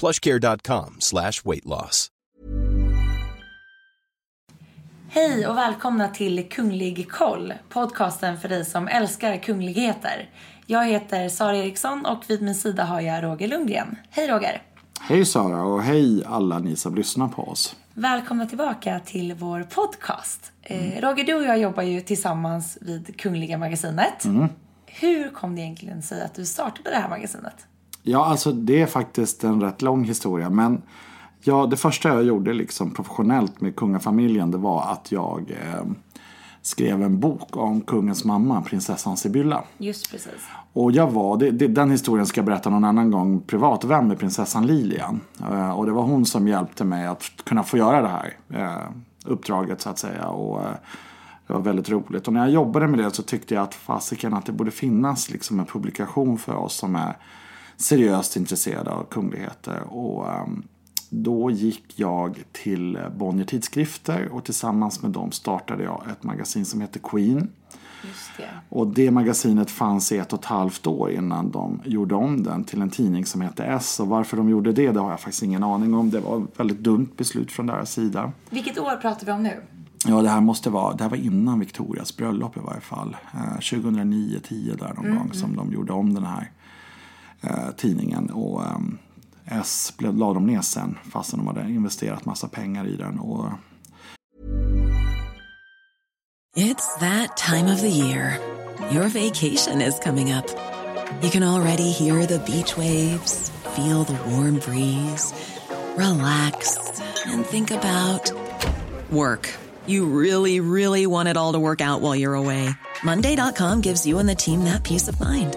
plushcare.com slash weight loss. Hej och välkomna till Kunglig koll, podcasten för dig som älskar kungligheter. Jag heter Sara Eriksson och vid min sida har jag Roger Lundgren. Hej Roger! Hej Sara och hej alla ni som lyssnar på oss. Välkomna tillbaka till vår podcast. Eh, Roger, du och jag jobbar ju tillsammans vid Kungliga Magasinet. Hur kom det egentligen sig att du startade det här magasinet? Ja, alltså det är faktiskt en rätt lång historia. Men ja, det första jag gjorde liksom professionellt med kungafamiljen det var att jag eh, skrev en bok om kungens mamma, prinsessan Sibylla. Just precis. Och jag var, det, det, den historien ska jag berätta någon annan gång, privatvän med prinsessan Lilian. Eh, och det var hon som hjälpte mig att kunna få göra det här eh, uppdraget så att säga. Och, eh, det var väldigt roligt. Och när jag jobbade med det så tyckte jag att fasiken att det borde finnas liksom en publikation för oss som är seriöst intresserade av kungligheter. Och ehm, då gick jag till Bonnier Tidskrifter och tillsammans med dem startade jag ett magasin som heter Queen. Just det. Och det magasinet fanns i ett och ett halvt år innan de gjorde om den till en tidning som hette S. Och varför de gjorde det, det har jag faktiskt ingen aning om. Det var ett väldigt dumt beslut från deras sida. Vilket år pratar vi om nu? Ja, det här måste vara, det här var innan Victorias bröllop i varje fall. Eh, 2009-10 där någon gång som de gjorde om den här eh, tidningen. Och eh, S blev, la de ner sen fastän de hade investerat massa pengar i den. Och It's that time of the year. Your vacation is coming up. You can already hear the beach waves, feel the warm breeze, relax, and think about work. You really, really want it all to work out while you're away. Monday.com gives you and the team that peace of mind.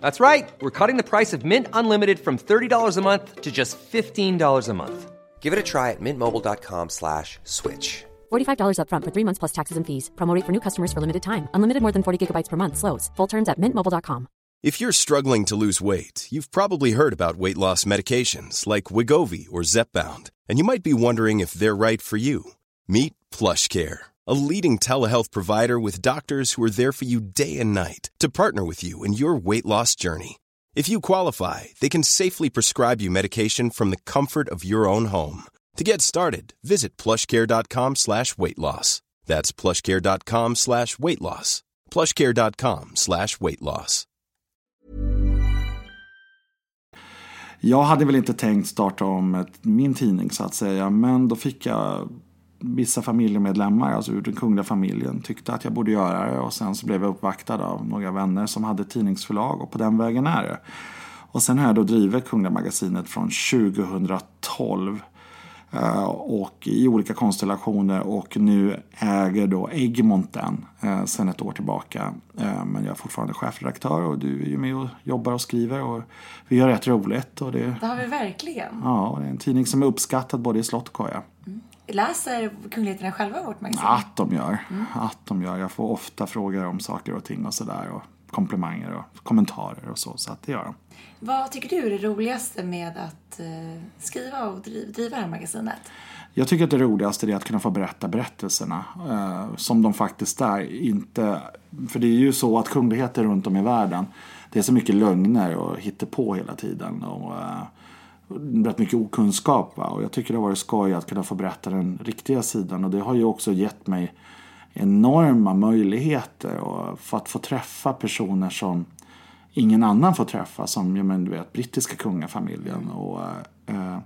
That's right. We're cutting the price of Mint Unlimited from $30 a month to just $15 a month. Give it a try at mintmobile.com slash switch. $45 upfront for three months plus taxes and fees. Promo for new customers for limited time. Unlimited more than 40 gigabytes per month. Slows. Full terms at mintmobile.com. If you're struggling to lose weight, you've probably heard about weight loss medications like Wigovi or Zepbound, and you might be wondering if they're right for you. Meet PlushCare, a leading telehealth provider with doctors who are there for you day and night to partner with you in your weight loss journey. If you qualify, they can safely prescribe you medication from the comfort of your own home. To get started, visit plushcare.com slash weight loss. That's plushcare.com slash weight loss. plushcare.com slash weight loss. Jag hade väl inte tänkt starta om min tidning så att säga. Men då fick jag vissa familjemedlemmar, alltså ur den kungliga familjen, tyckte att jag borde göra det. Och sen så blev jag uppvaktad av några vänner som hade tidningsförlag och på den vägen är det. Och sen har jag då drivit Kungliga Magasinet från 2012. eh, Och i olika konstellationer och nu äger då Egmont den eh, sen ett år tillbaka. Eh, Men jag är fortfarande chefredaktör och du är ju med och jobbar och skriver och vi har rätt roligt. Och det, Det har vi verkligen. ja, det är en tidning som är uppskattad både i slott och koja. Läser kungligheterna själva vårt magasin? Att de gör. Att de gör. Jag får ofta frågor om saker och ting och sådär. Och komplimanger och kommentarer och så. Så att det gör de. Vad tycker du är det roligaste med att eh, skriva och driva, det här magasinet? Jag tycker att det roligaste är att kunna få berätta berättelserna. Eh, som de faktiskt är. Inte, för det är ju så att kungligheter runt om i världen. Det är så mycket lögner och på hela tiden. Och, eh, rätt mycket okunskap. Va? Och jag tycker det har varit skoj att kunna få berätta den riktiga sidan. Och det har ju också gett mig enorma möjligheter och för att få träffa personer som ingen annan får träffa. Som ja, men, du vet, brittiska kungafamiljen och eh, eh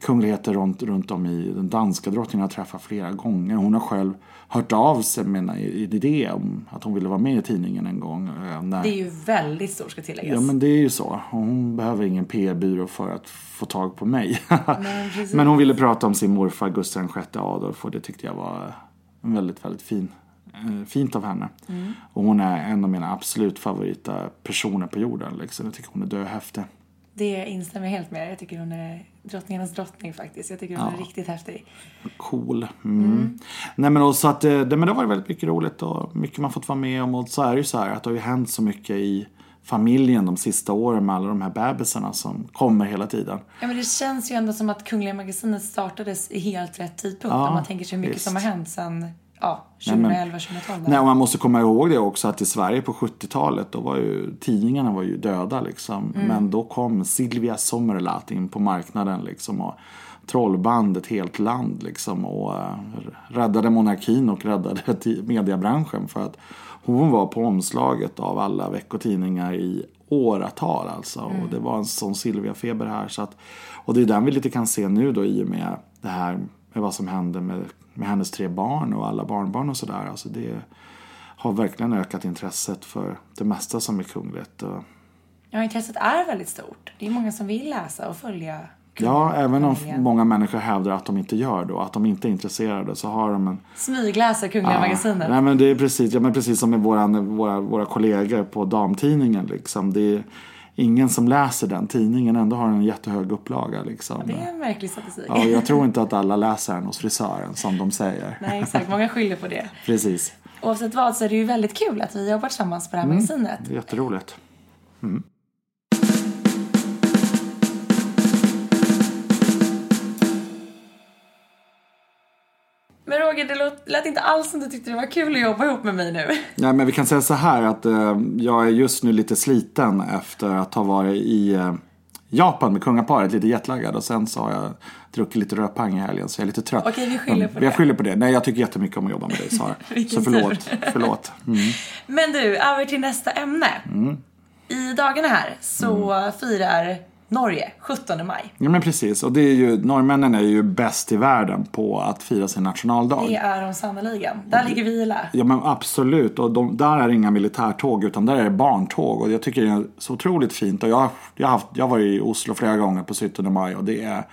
kungligheter runt, runt om i den danska drottningen har träffat flera gånger. Hon har själv hört av sig med en idé om att hon ville vara med i tidningen en gång. Eh, när... Det är ju väldigt stort ska tilläggas. Ja men det är ju så. Hon behöver ingen PR-byrå för att få tag på mig. Nej, men hon ville prata om sin morfar Gustav VI Adolf och det tyckte jag var en väldigt, väldigt fin Eh, fint av henne. Mm. Och hon är en av mina absolut favorita personer på jorden. Liksom. Jag tycker hon är döhäftig. Det instämmer jag helt med. Jag tycker hon är drottningarnas drottning faktiskt. Jag tycker hon ja. är riktigt häftig. Cool. Mm. Mm. Nej men också att eh, det, men det var väldigt mycket roligt och mycket man fått vara med om. Och så är det ju så här att det har ju hänt så mycket i familjen de sista åren med alla de här bebisarna som kommer hela tiden. Ja men det känns ju ändå som att Kungliga Magasinet startades i helt rätt tidpunkt. Ja, om man tänker sig hur mycket visst. som har hänt sen ja, 2011, 2012. Nej, och man måste komma ihåg det också att i Sverige på 70-talet då var ju tidningarna var ju döda liksom. Mm. Men då kom Silvia Sommerlath in på marknaden liksom. Och trollband ett helt land liksom. Och uh, räddade monarkin och räddade mediebranschen. För att hon var på omslaget av alla veckotidningar i åratal alltså. Mm. Och det var en sån Silvia-feber här. Så att, och det är den vi lite kan se nu då i och med det här med vad som hände med med hennes tre barn och alla barnbarn och sådär. Alltså det har verkligen ökat intresset för det mesta som är kungligt. Ja, intresset är väldigt stort. Det är många som vill läsa och följa Ja, även om många människor hävdar att de inte gör det och att de inte är intresserade så har de en... Smygläser Kungliga ja, Magasinet. Nej men det är precis, ja, men precis som med våran, våra, våra kollegor på damtidningen liksom. Det är, ingen som läser den tidningen ändå har en jättehög upplaga. Liksom. det är en märklig statistik. Ja, jag tror inte att alla läser den hos frisören som de säger. Nej, exakt. Många skyller på det. Precis. Oavsett vad så är det ju väldigt kul att vi jobbar tillsammans på det här mm, magasinet. Jätteroligt. Mm. Men Roger, det lät, lät inte alls som du tyckte det var kul att jobba ihop med mig nu. Nej, men vi kan säga så här att eh, jag är just nu lite sliten efter att ha varit i eh, Japan med kungaparet, lite jetlaggad och sen så har jag druckit lite rödpang i helgen så jag är lite trött. Okej, vi skyller på det. Jag skyller på det. Nej, jag tycker jättemycket om att jobba med dig Sara. så förlåt. förlåt. Mm. Men du, över till nästa ämne. Mm. I dagarna här så mm. firar Norge, 17 maj. Ja men precis, och det är ju, norrmännen är ju bäst i världen på att fira sin nationaldag. Det är de sannerligen. Där ligger vi i lä. Ja men absolut, och de, där är det inga militärtåg utan där är det barntåg. Och jag tycker det är så otroligt fint. Och jag, jag, har haft, jag har varit i Oslo flera gånger på 17 maj och det är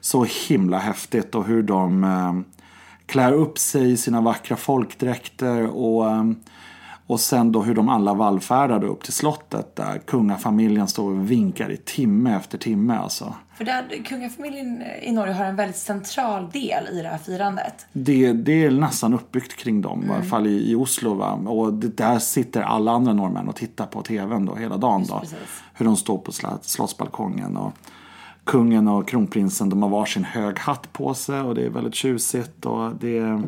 så himla häftigt. Och hur de eh, klär upp sig i sina vackra folkdräkter och eh, och sen då hur de alla vallfärdade upp till slottet där kungafamiljen står och vinkar i timme efter timme alltså. För där, kungafamiljen i Norge har en väldigt central del i det här firandet. Det, det är nästan uppbyggt kring dem, mm. i alla fall i, i Oslo. Va? Och det, där sitter alla andra norrmän och tittar på tvn då hela dagen. Då, hur de står på slottsbalkongen. Och kungen och kronprinsen de har varsin hög hatt på sig och det är väldigt tjusigt. Och det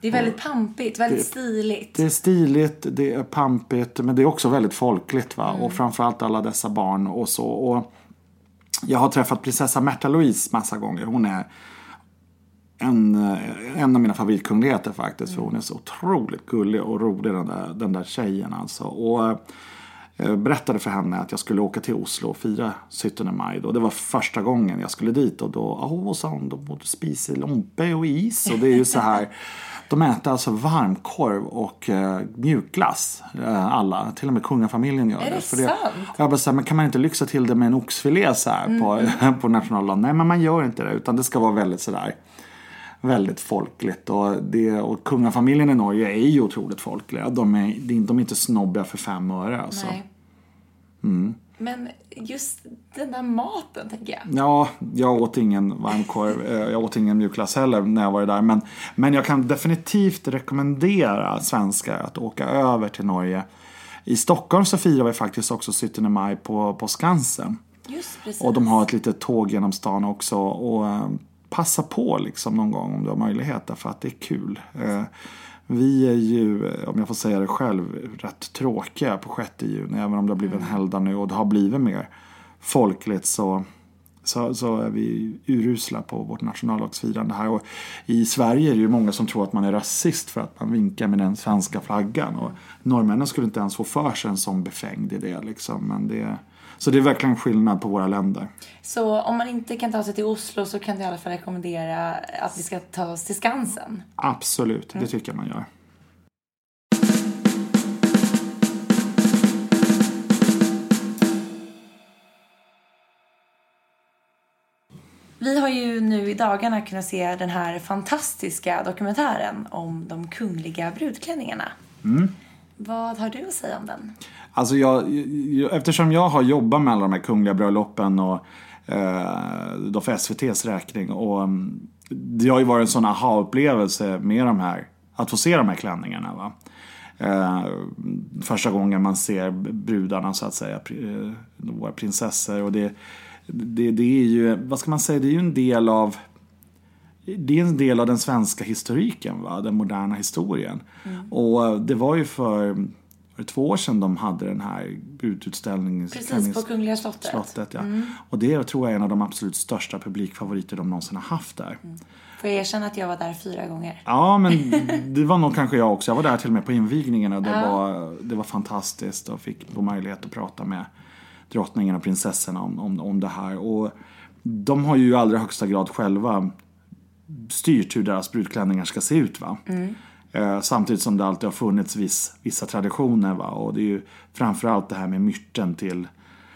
det är väldigt pampigt, väldigt det, stiligt. Det är stiligt, det är pampigt, men det är också väldigt folkligt. Va? Mm. Och framförallt alla dessa barn och så. Och jag har träffat prinsessa Märta Louise massa gånger. Hon är en, en av mina favoritkungligheter faktiskt. För hon är så otroligt gullig och rolig den där, den där tjejen alltså. Och jag berättade för henne att jag skulle åka till Oslo och fira 17 maj. Då. Det var första gången jag skulle dit och då, åh, sa hon, då måste spisa lompe och is. Och det är ju så här De äter alltså varmkorv och uh, mjukglass. Uh, alla. Till och med kungafamiljen gör är det. det för sant? jag bara så här, men kan man inte lyxa till det med en oxfilé så här mm. på, på nationaldagen? Nej, men man gör inte det. Utan det ska vara väldigt sådär väldigt folkligt. Och, det, och kungafamiljen i Norge är ju otroligt folkliga. De är, de är inte snobbiga för fem öre. Alltså. Nej. Mm. Men just den där maten, tänker jag. Ja, jag åt ingen varmkorv. Eh, jag åt ingen mjukglass heller när jag var där. Men, men jag kan definitivt rekommendera svenskar att åka över till Norge. I Stockholm så firar vi faktiskt också 17 maj på, på Skansen. Just precis. Och de har ett litet tåg genom stan också. Och, eh, passa på liksom någon gång om du har möjlighet därför att det är kul. Vi är ju, om jag får säga det själv, rätt tråkiga på 6 juni. Även om det har blivit en helgdag nu och det har blivit mer folkligt så, så, så är vi urusla på vårt nationaldagsfirande här. Och I Sverige är det ju många som tror att man är rasist för att man vinkar med den svenska flaggan. Och norrmännen skulle inte ens få för sig en sån befängd idé. Liksom. Men det, så det är verkligen skillnad på våra länder. Så om man inte kan ta sig till Oslo så kan du i alla fall rekommendera att vi ska ta oss till Skansen. Absolut, det tycker jag man gör. Vi har ju nu i dagarna kunnat se den här fantastiska dokumentären om de kungliga brudklänningarna. Vad har du att säga om den? Alltså jag, jag, eftersom jag har jobbat med alla de här kungliga bröllopen och eh, då för SVTs räkning och mm, det har ju varit en sån aha-upplevelse med de här, att få se de här klänningarna. Va? Eh, första gången man ser brudarna så att säga, eh, våra prinsessor och det, det, det är ju, vad ska man säga, det är ju en del av det är en del av den svenska historiken, va? den moderna historien. Och det var ju för, det två år sedan de hade den här brudutställningen. Precis, på Kungliga slottet. slottet ja. Och det tror jag är en av de absolut största publikfavoriter de någonsin har haft där. Får jag erkänna att jag var där fyra gånger? Ja, men det var nog kanske jag också. Jag var där till och med på invigningen och det, var, det var fantastiskt och fick på möjlighet att prata med drottningen och prinsessorna om, om, om det här. Och de har ju i allra högsta grad själva styrt hur deras brudklänningar ska se ut. Va? Eh, samtidigt som det alltid har funnits viss, vissa traditioner. Va? Och det är ju framförallt det här med myrten till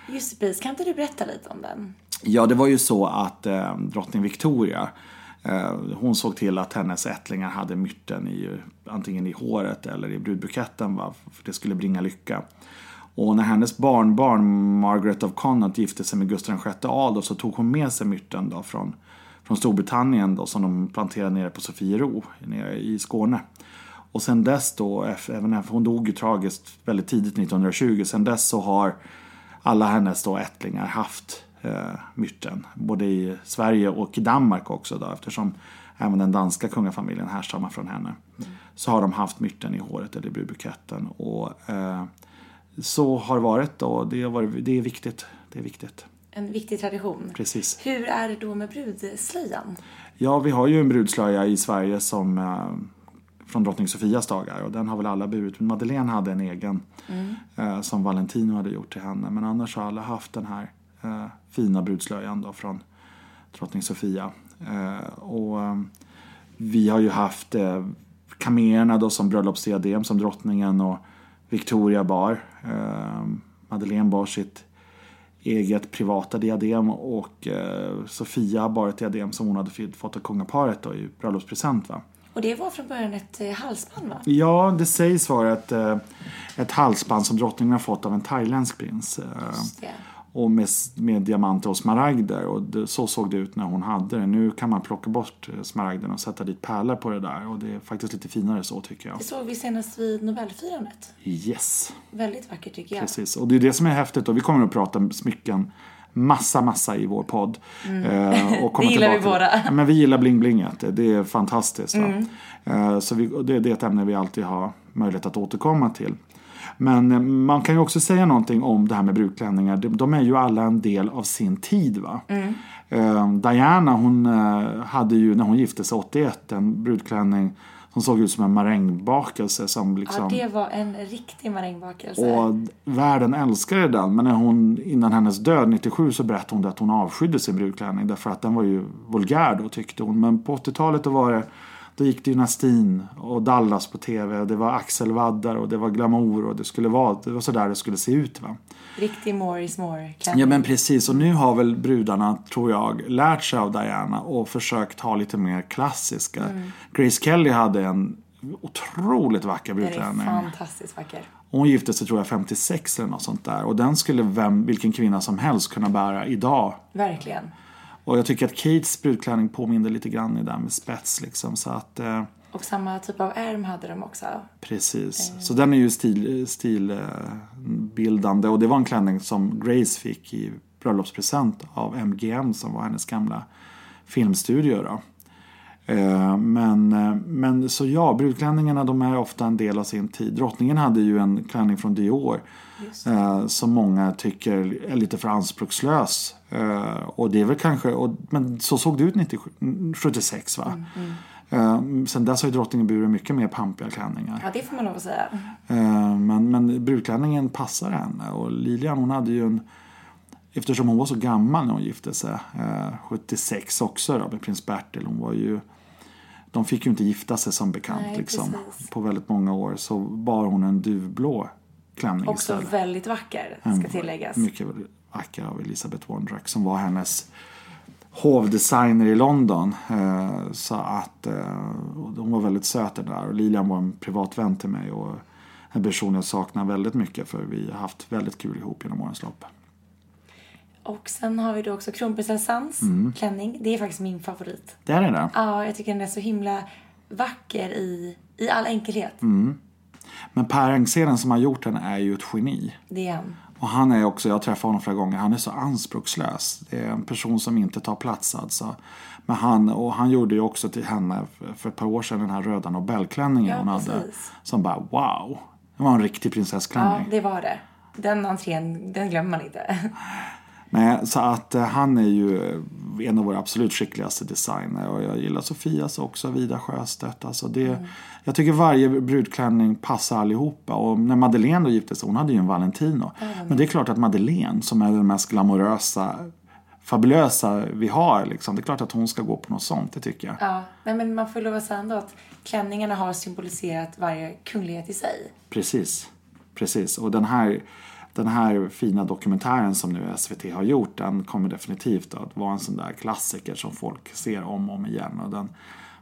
Just precis. Kan inte du berätta lite om den? Ja, det var ju så att eh, drottning Victoria eh, hon såg till att hennes ättlingar hade myrten i, antingen i håret eller i brudbuketten. Va? För det skulle bringa lycka. Och när hennes barnbarn Margaret of Connaught gifte sig med Gustav VI Adolf så tog hon med sig myrten då från, från Storbritannien då, som de planterade nere på Sofiero nere i Skåne. Och sen dess då, även efter, hon dog ju tragiskt väldigt tidigt 1920, sen dess så har alla hennes då ättlingar haft eh, myrten. Både i Sverige och i Danmark också då, eftersom även den danska kungafamiljen härstammar från henne. Så har de haft myrten i håret eller i brudbuketten. Och eh, så har varit och det, har varit, det är viktigt. Det är viktigt. En viktig tradition. Precis. Hur är det då med brudslöjan? Ja, vi har ju en brudslöja i Sverige som eh, från drottning Sofias dagar och den har väl alla burit. Men Madeleine hade en egen eh, som Valentino hade gjort till henne. Men annars har alla haft den här eh, fina brudslöjan då från drottning Sofia. Eh, och eh, vi har ju haft eh, kaméerna då som bröllopsdiadem som drottningen och Victoria bar. Eh, Madeleine bar sitt eget privata diadem och eh, Sofia bar ett diadem som hon hade fått av kungaparet då, i bröllopspresent. Va? Och det var från början ett eh, halsband va? Ja, det sägs vara ett, eh, ett halsband som drottningen har fått av en thailändsk prins. eh. Och med, med diamanter och smaragder. Och det, så såg det ut när hon hade det. Nu kan man plocka bort eh, smaragderna och sätta dit pärlor på det där. Och det är faktiskt lite finare så tycker jag. Det såg vi senast vid Nobelfirandet. Yes, Väldigt vackert tycker jag. precis. Och det är det som är häftigt. Och vi kommer att prata smycken massa, massa i vår podd. Eh, och komma Det gillar vi båda. Ja, men vi gillar bling-blinget. Det är fantastiskt. Mm. Eh, så vi, det, det är ett ämne vi alltid har möjlighet att återkomma till. Men eh, man kan ju också säga någonting om det här med brudklänningar. De, är ju alla en del av sin tid. va. Mm. Eh, Diana hon eh, hade ju när hon gifte sig 81 en brudklänning som såg ut som en marängbakelse. Som liksom, Ja, det var en riktig marängbakelse. och världen älskade den. Men när hon, innan hennes död 97 så berättade hon att hon avskydde sin brudklänning. Därför att den var ju vulgär då tyckte hon. Men på 80-talet då var det då gick Dynastin och Dallas på tv. Det var axelvaddar och det var glamour och det skulle vara, det var sådär det skulle se ut va. Riktig more is more klänning. Ja men precis och nu har väl brudarna, tror jag, lärt sig av Diana och försökt ha lite mer klassiska. Grace Kelly hade en otroligt vacker brudklänning. fantastiskt vacker. Hon gifte sig tror jag 56 eller något sånt där. Och den skulle vem, vilken kvinna som helst kunna bära idag. Verkligen. Och jag tycker att Kates brudklänning påminner lite grann i där med spets liksom. Så att, eh, Och samma typ av ärm hade de också. precis. Så den är ju stilbildande. Stil, eh, bildande. och det var en klänning som Grace fick i bröllopspresent av MGM som var hennes gamla filmstudio. Då. Eh, Men, eh, men så ja, brudklänningarna de är ofta en del av sin tid. Drottningen hade ju en klänning från Dior eh, som många tycker är lite för anspråkslös. Eh, och det är väl kanske, och, men så såg det ut 97, 76 va? Eh, sen dess har ju drottningen burit mycket mer pampiga klänningar. Ja, det får man lov att säga. Eh, Men, men brudklänningen passar henne. Och Lilian hon hade ju en... Eftersom hon var så gammal när hon gifte sig, eh, 76 också då, med prins Bertil. Hon var ju... De fick ju inte gifta sig som bekant Nej, liksom. På väldigt många år så bar hon en duvblå klänning Också istället. väldigt vacker, ska tilläggas. Mycket vacker av Elisabeth Wondrak som var hennes hovdesigner i London. Eh, Så att eh, hon var väldigt söt där. Och Lilian var en privat vän till mig och en person jag saknar väldigt mycket för vi har haft väldigt kul ihop genom årens lopp. Och sen har vi då också kronprinsessans Mm. klänning. Det är faktiskt min favorit. Det är det. Ja, jag tycker den är så himla vacker i, i all enkelhet. Mm. Men Per Engseden som har gjort den är ju ett geni. Det är han. Och han är också, jag har träffat honom flera gånger, han är så anspråkslös. Det är en person som inte tar plats alltså. Men han, och han gjorde ju också till henne för- ett par år sedan den här röda Nobelklänningen Ja, hon hade. precis. Som bara wow. Det var en riktig Ja, prinsessklänning. det var det. Den entrén, den glömmer man inte. Nej, så att eh, han är ju eh, en av våra absolut skickligaste designer. Och jag gillar Sofias också, Vida Sjöstedt. Alltså det, Mm. Jag tycker varje brudklänning passar allihopa. Och när Madeleine då gifte sig, hon hade ju en Valentino. Men det är klart att Madeleine, som är den mest glamorösa, fabulösa vi har, liksom, det är klart att hon ska gå på något sånt, det tycker jag. Ja, nej, men man får lov att säga ändå att klänningarna har symboliserat varje kunglighet i sig. Precis. Precis. Och den här, den här fina dokumentären som nu SVT har gjort, den kommer definitivt att vara en sån där klassiker som folk ser om och om igen. Och den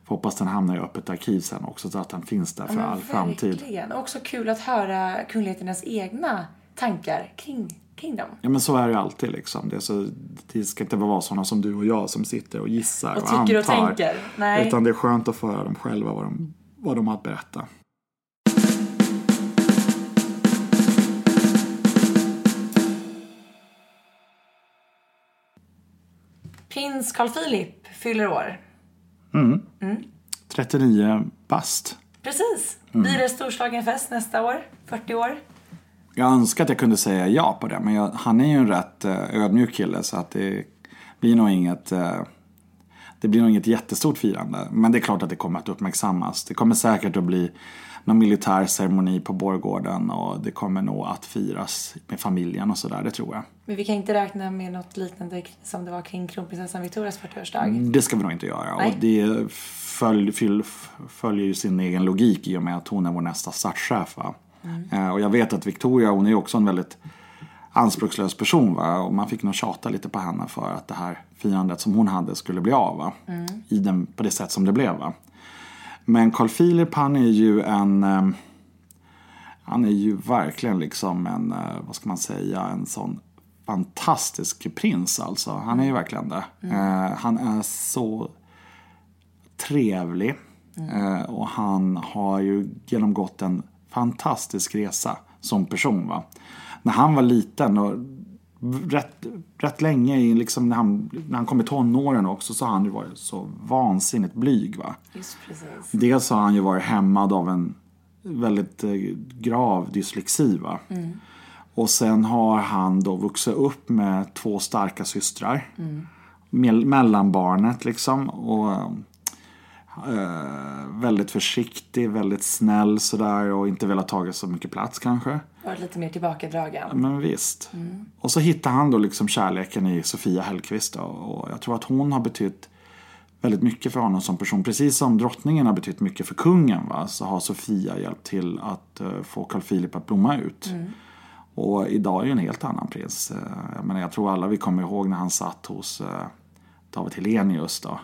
hoppas den hamnar i öppet arkiv sen också så att den finns där för Men all framtid. Verkligen. Och också kul att höra kungligheternas egna tankar kring, kring dem. Ja men så är det ju alltid liksom. Det, så, det ska inte vara sådana som du och jag som sitter och gissar Och och, tycker och antar. tänker. Nej. Utan det är skönt att få höra dem själva vad de, vad de har att berätta. Prins Carl Philip fyller år. 39 bast. Precis. Mm. Blir det storslagen fest nästa år? 40 år? Jag önskar att jag kunde säga ja på det, men jag, han är ju en rätt eh, ödmjuk kille så att det blir nog inget eh, det blir nog inget jättestort firande. Men det är klart att det kommer att uppmärksammas. Det kommer säkert att bli någon militär ceremoni på Borggården och det kommer nog att firas med familjen och sådär, det tror jag. Men vi kan inte räkna med något liknande som det var kring kronprinsessan Victorias 40-årsdag. Det ska vi nog inte göra. Nej. Och det följ, fyll, följer ju sin egen logik i och med att hon är vår nästa statschef. Va? Eh, och jag vet att Victoria, hon är ju också en väldigt anspråkslös person. Va? Och man fick nog tjata lite på henne för att det här firandet som hon hade skulle bli av. Va? I den, på det sätt som det blev. Va? Men Carl Philip han är ju en... Eh, han är ju verkligen liksom en, eh, vad ska man säga, en sån fantastisk prins alltså. Han är ju verkligen det. Eh, han är så trevlig. Eh, och han har ju genomgått en fantastisk resa som person. Va? När han var liten och rätt, rätt länge, liksom när, han, när han kom i tonåren också, så har han ju varit så vansinnigt blyg. Va? Just precis. Dels har han ju varit hämmad av en väldigt eh, grav dyslexi. Va? Och sen har han då vuxit upp med två starka systrar. Mell- mellanbarnet liksom. Och eh, väldigt försiktig, väldigt snäll sådär och inte velat ta så mycket plats kanske. Varit lite mer tillbakadragen. Men visst. Och så hittar han då liksom kärleken i Sofia Hellqvist. Då, och jag tror att hon har betytt väldigt mycket för honom som person. Precis som drottningen har betytt mycket för kungen va? så har Sofia hjälpt till att eh, få Carl Philip att blomma ut. Och idag är ju en helt annan prins. Eh, Jag, menar, jag tror alla vi kommer ihåg när han satt hos eh, David Helenius. Då.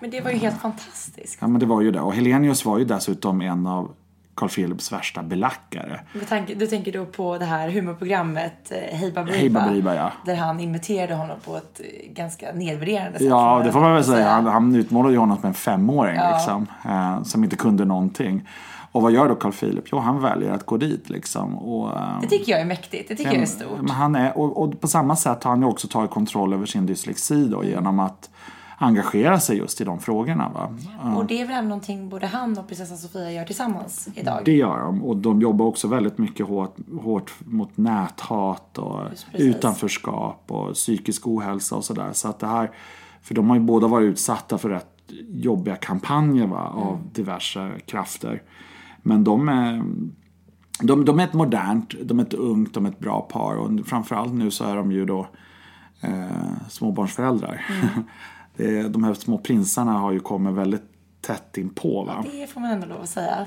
Men det var ju helt fantastiskt. Ja men det var ju det. Och Helenius var ju dessutom en av Carl Philips värsta belackare. Tanke, du tänker då på det här humorprogrammet eh, Hej Baberiba. Ja. Där han imiterade honom på ett eh, ganska nedvärderande sätt. Ja, det får man väl säga. Han, han utmålade ju honom som en femåring Ja. liksom, eh, som inte kunde någonting. Och vad gör då Carl Philip? Jo, han väljer att gå dit liksom. Och, eh, Det tycker jag är mäktigt. Det tycker jag är stort. men han är, och, och på samma sätt har han ju också tagit kontroll över sin dyslexi då, genom att engagera sig just i de frågorna. Va? Och det är väl någonting både han och prinsessan Sofia gör tillsammans idag? Det gör de. Och de jobbar också väldigt mycket hårt, hårt mot näthat och utanförskap och psykisk ohälsa och sådär. Så att det här, för de har ju båda varit utsatta för rätt jobbiga kampanjer va, av diverse krafter. Men de är, de, de är ett modernt, de är ett ungt, de är ett bra par. Och framförallt nu så är de ju då eh, småbarnsföräldrar. Är, de här små prinsarna har ju kommit väldigt tätt inpå. Va? Det får man ändå lov att säga.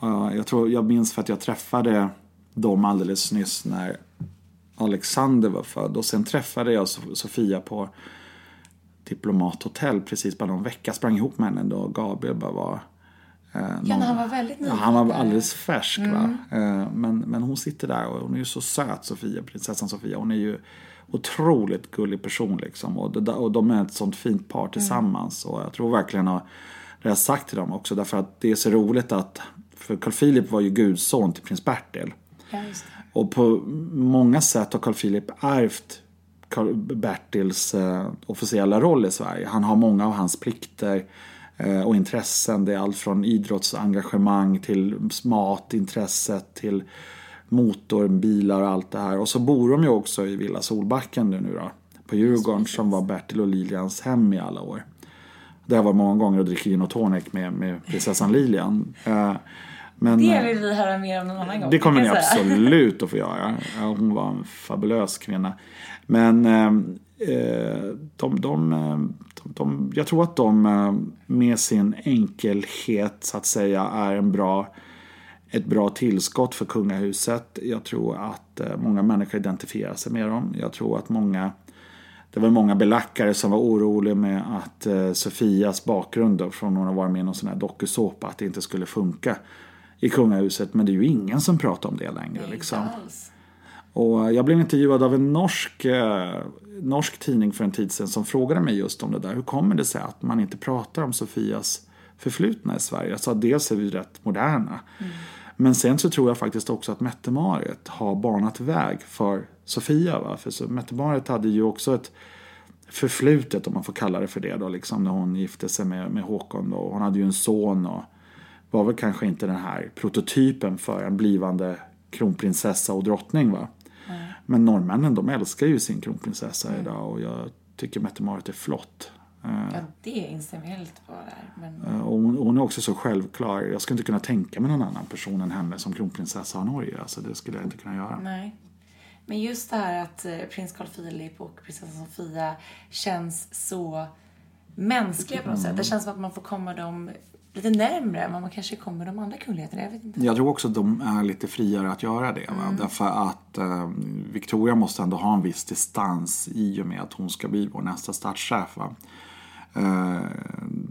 Ja, jag, tror, jag minns för att jag träffade dem alldeles nyss när Alexander var född. Och sen träffade jag So- Sofia på Diplomathotell precis bara någon vecka. Sprang ihop med henne då Gabriel bara var... Eh, Ja, när han var väldigt Ja, nyfiken. han var alldeles färsk. Va? Eh, Men, men hon sitter där och hon är ju så söt, Sofia, prinsessan Sofia. Hon är ju otroligt gullig person liksom. Och, det, och de är ett sånt fint par tillsammans. Och jag tror verkligen att det har sagt till dem också. Därför att det är så roligt att, för Carl Philip var ju gudson till prins Bertil. Ja. Och på många sätt har Carl Philip ärvt Carl Bertils eh, officiella roll i Sverige. Han har många av hans plikter och intressen. Det är allt från idrottsengagemang till matintresset till motorbilar och allt det här. Och så bor de ju också i Villa Solbacken nu, då, på Djurgården som var Bertil och Lilians hem i alla år. Där var många gånger och dricker gin och tonic med, med prinsessan Lilian. Eh, men, Det eh, vill vi höra mer om någon annan gång. det kommer ni jag absolut att få göra. Hon var en fabulös kvinna. Men eh, eh, de, de, eh, de, de, jag tror att de eh, med sin enkelhet så att säga är en bra, ett bra tillskott för kungahuset. Jag tror att eh, många människor identifierar sig med dem. Jag tror att många det var många belackare som var oroliga med att eh, Sofias bakgrund då, från hon har varit med i någon sån här dokusåpa, att det inte skulle funka i kungahuset. Men det är ju ingen som pratar om det längre. liksom. Inte alls. Och jag blev intervjuad av en norsk, eh, norsk tidning för en tid sedan som frågade mig just om det där. Hur kommer det sig att man inte pratar om Sofias förflutna i Sverige? Jag sa dels är vi rätt moderna. Men sen så tror jag faktiskt också att Mette-Marit har banat väg för Sofia. Va? För Mette-Marit hade ju också ett förflutet, om man får kalla det för det, då, liksom, när hon gifte sig med, med Håkon. Då. Hon hade ju en son och var väl kanske inte den här prototypen för en blivande kronprinsessa och drottning. Va? Men norrmännen de älskar ju sin kronprinsessa idag och jag tycker Mette-Marit är flott. Eh, Ja, det instämmer jag helt på där. Men eh, Och hon, hon är också så självklar. Jag skulle inte kunna tänka mig någon annan person än henne som kronprinsessa av Norge. Alltså det skulle jag inte kunna göra. nej. Men just det här att eh, prins Carl Philip och prinsessan Sofia känns så mänskliga på något sätt. Det känns som att man får komma dem lite närmre än vad man kanske kommer de andra kungligheterna. Jag vet inte. Jag tror också att de är lite friare att göra det. Va? Därför att eh, Victoria måste ändå ha en viss distans i och med att hon ska bli vår nästa statschef. Va? Eh,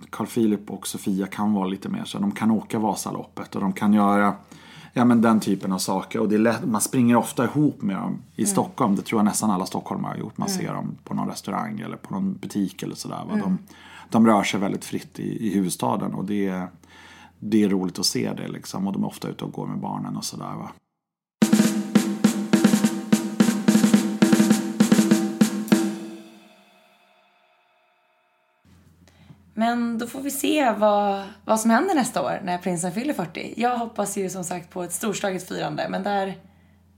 Carl Philip och Sofia kan vara lite mer så. De kan åka Vasaloppet och de kan göra ja, men den typen av saker. Och det är lätt, man springer ofta ihop med dem i Stockholm. Det tror jag nästan alla stockholmare har gjort. Man ser dem på någon restaurang eller på någon butik eller sådär. Va? De, de rör sig väldigt fritt i, i huvudstaden och det det är roligt att se det liksom. Och de är ofta ute och går med barnen och sådär. Va? Men då får vi se vad, vad som händer nästa år när prinsen fyller 40. Jag hoppas ju som sagt på ett storslaget firande, men där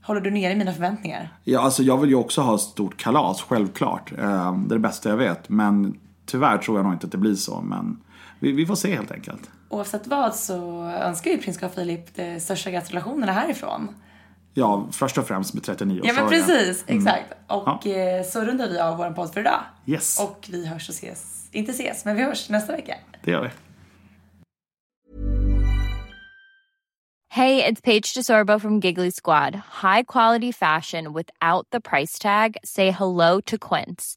håller du nere mina förväntningar. Ja, alltså jag vill ju också ha ett stort kalas, självklart. Eh, Det är det bästa jag vet. Men tyvärr tror jag nog inte att det blir så. Men vi, vi får se helt enkelt. Oavsett vad så önskar ju prins Carl Philip de största gratulationerna härifrån. Ja, först och främst med 39 Ja men precis, exakt. Och Mm. Ja. eh, så rundar vi av vår podd för idag. Yes, Och vi hörs och ses, inte ses, men vi hörs nästa vecka. det gör vi. Hey, it's Paige DeSorbo from Giggly Squad. High quality fashion without the price tag. Say hello to Quince.